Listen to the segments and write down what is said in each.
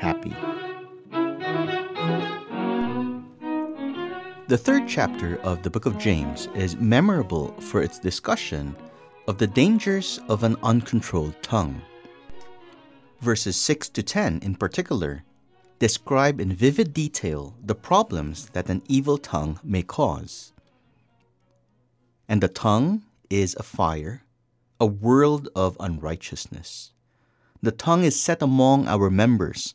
happy. The third chapter of the book of James is memorable for its discussion of the dangers of an uncontrolled tongue. Verses 6 to 10, in particular, describe in vivid detail the problems that an evil tongue may cause. And the tongue is a fire, a world of unrighteousness. The tongue is set among our members,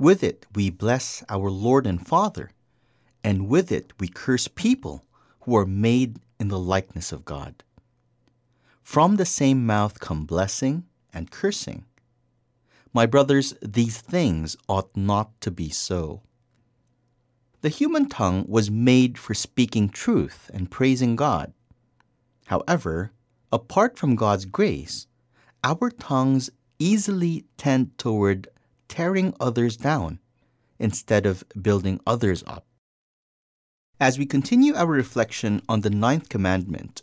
With it we bless our Lord and Father and with it we curse people who are made in the likeness of God. From the same mouth come blessing and cursing. My brothers, these things ought not to be so. The human tongue was made for speaking truth and praising God. However, apart from God's grace, our tongues easily tend toward tearing others down instead of building others up. As we continue our reflection on the ninth commandment,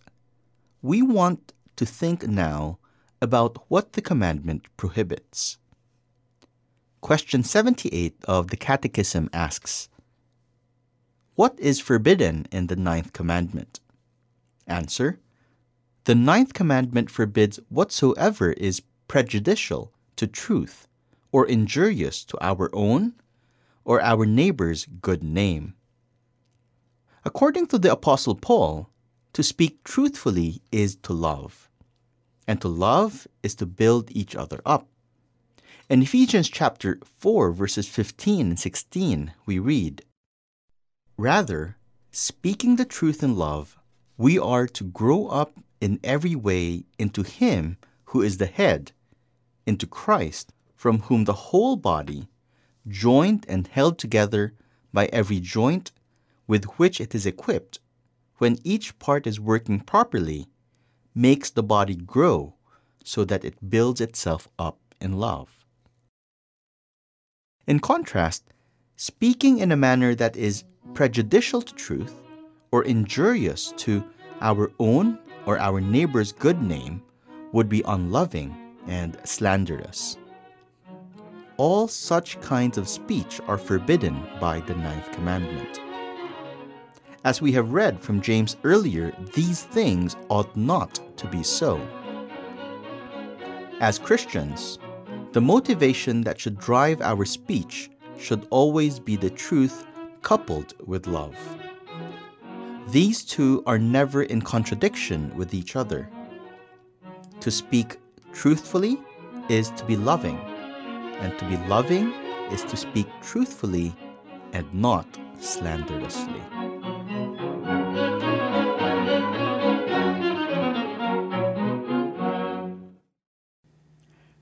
we want to think now about what the commandment prohibits. Question 78 of the Catechism asks What is forbidden in the ninth commandment? Answer The ninth commandment forbids whatsoever is prejudicial to truth or injurious to our own or our neighbor's good name. According to the Apostle Paul, to speak truthfully is to love, and to love is to build each other up. In Ephesians chapter 4 verses 15 and 16, we read, Rather, speaking the truth in love, we are to grow up in every way into him who is the head, into Christ, from whom the whole body, joined and held together by every joint with which it is equipped, when each part is working properly, makes the body grow so that it builds itself up in love. In contrast, speaking in a manner that is prejudicial to truth or injurious to our own or our neighbor's good name would be unloving and slanderous. All such kinds of speech are forbidden by the ninth commandment. As we have read from James earlier, these things ought not to be so. As Christians, the motivation that should drive our speech should always be the truth coupled with love. These two are never in contradiction with each other. To speak truthfully is to be loving, and to be loving is to speak truthfully and not slanderously.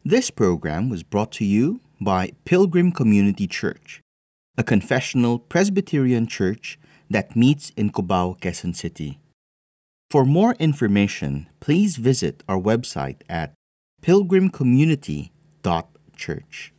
This program was brought to you by Pilgrim Community Church, a confessional Presbyterian church that meets in Cubao, Quezon City. For more information, please visit our website at pilgrimcommunity.church.